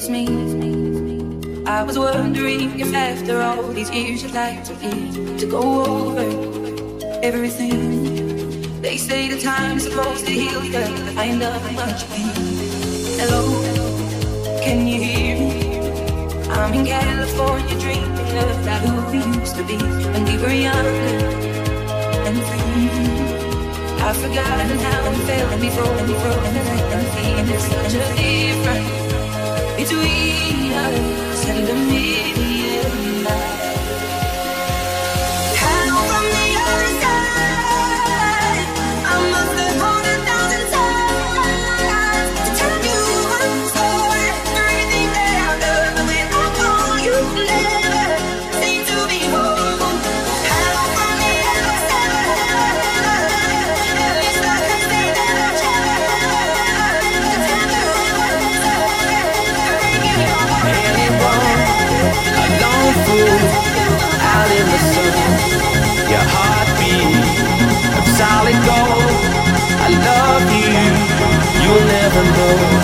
it's me. I was wondering if after all these years you'd like to be to go over everything. They say the time is supposed to heal you, but I end up much pain. Hello, can you hear me? I'm in California dreaming about who we used to be when we were younger and free. I've forgotten how I'm feeling before and before and then I'm feeling there's such a difference between us and the million miles. Never know.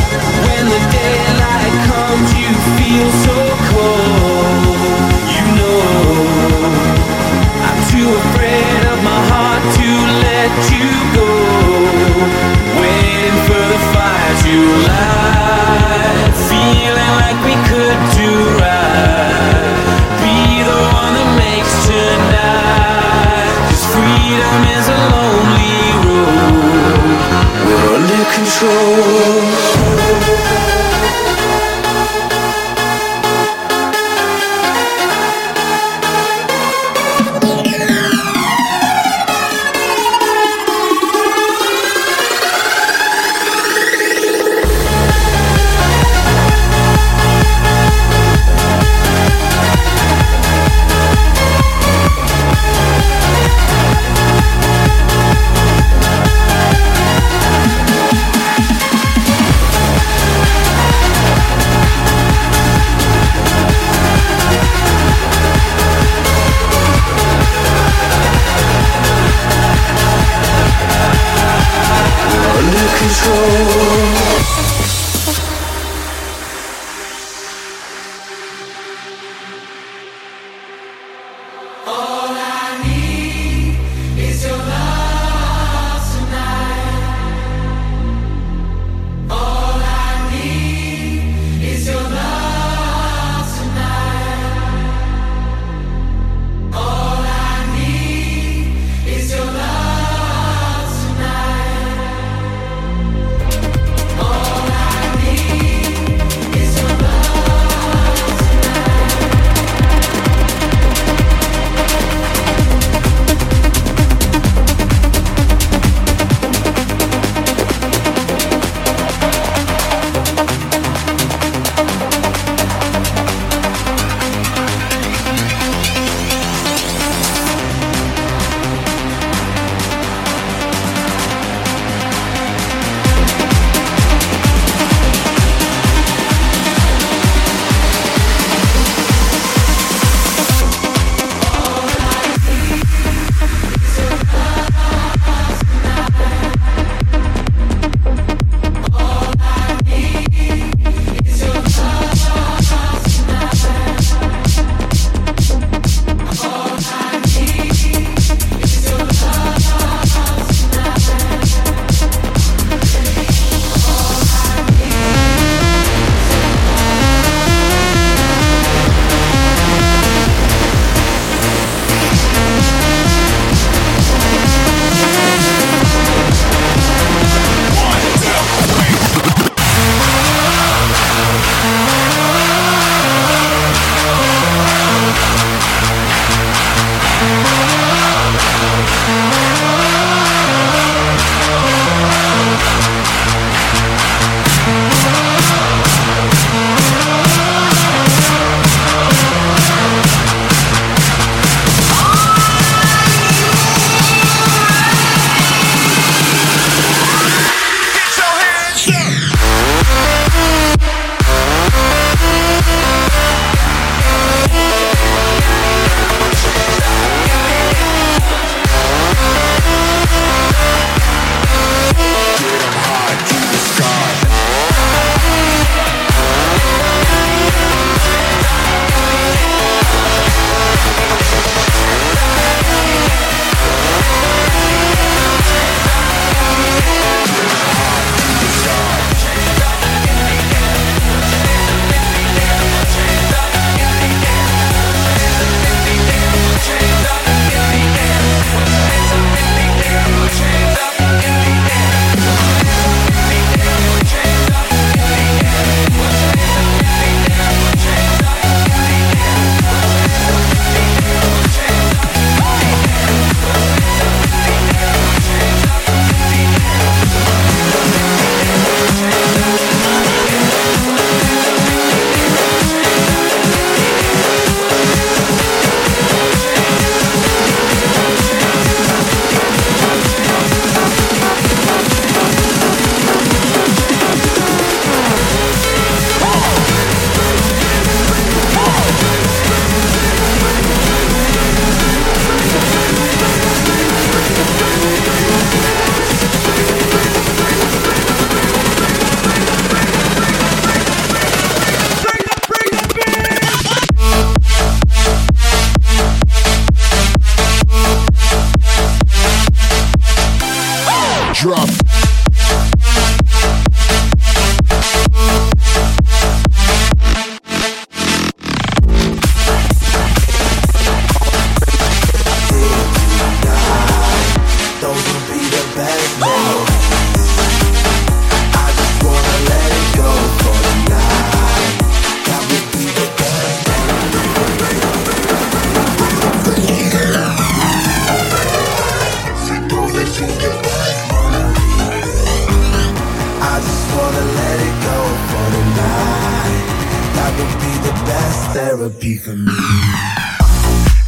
therapy for me.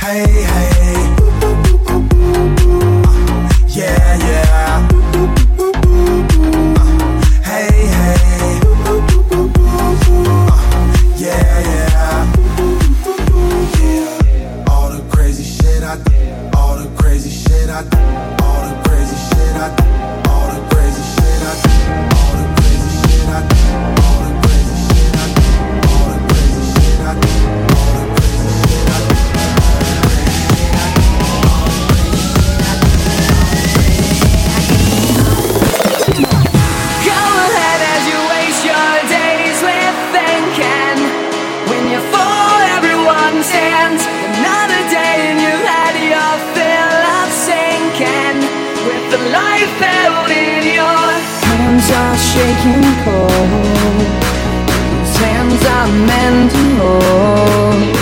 Hey, hey. I fell in your hands are shaking cold. Those hands are meant to hold.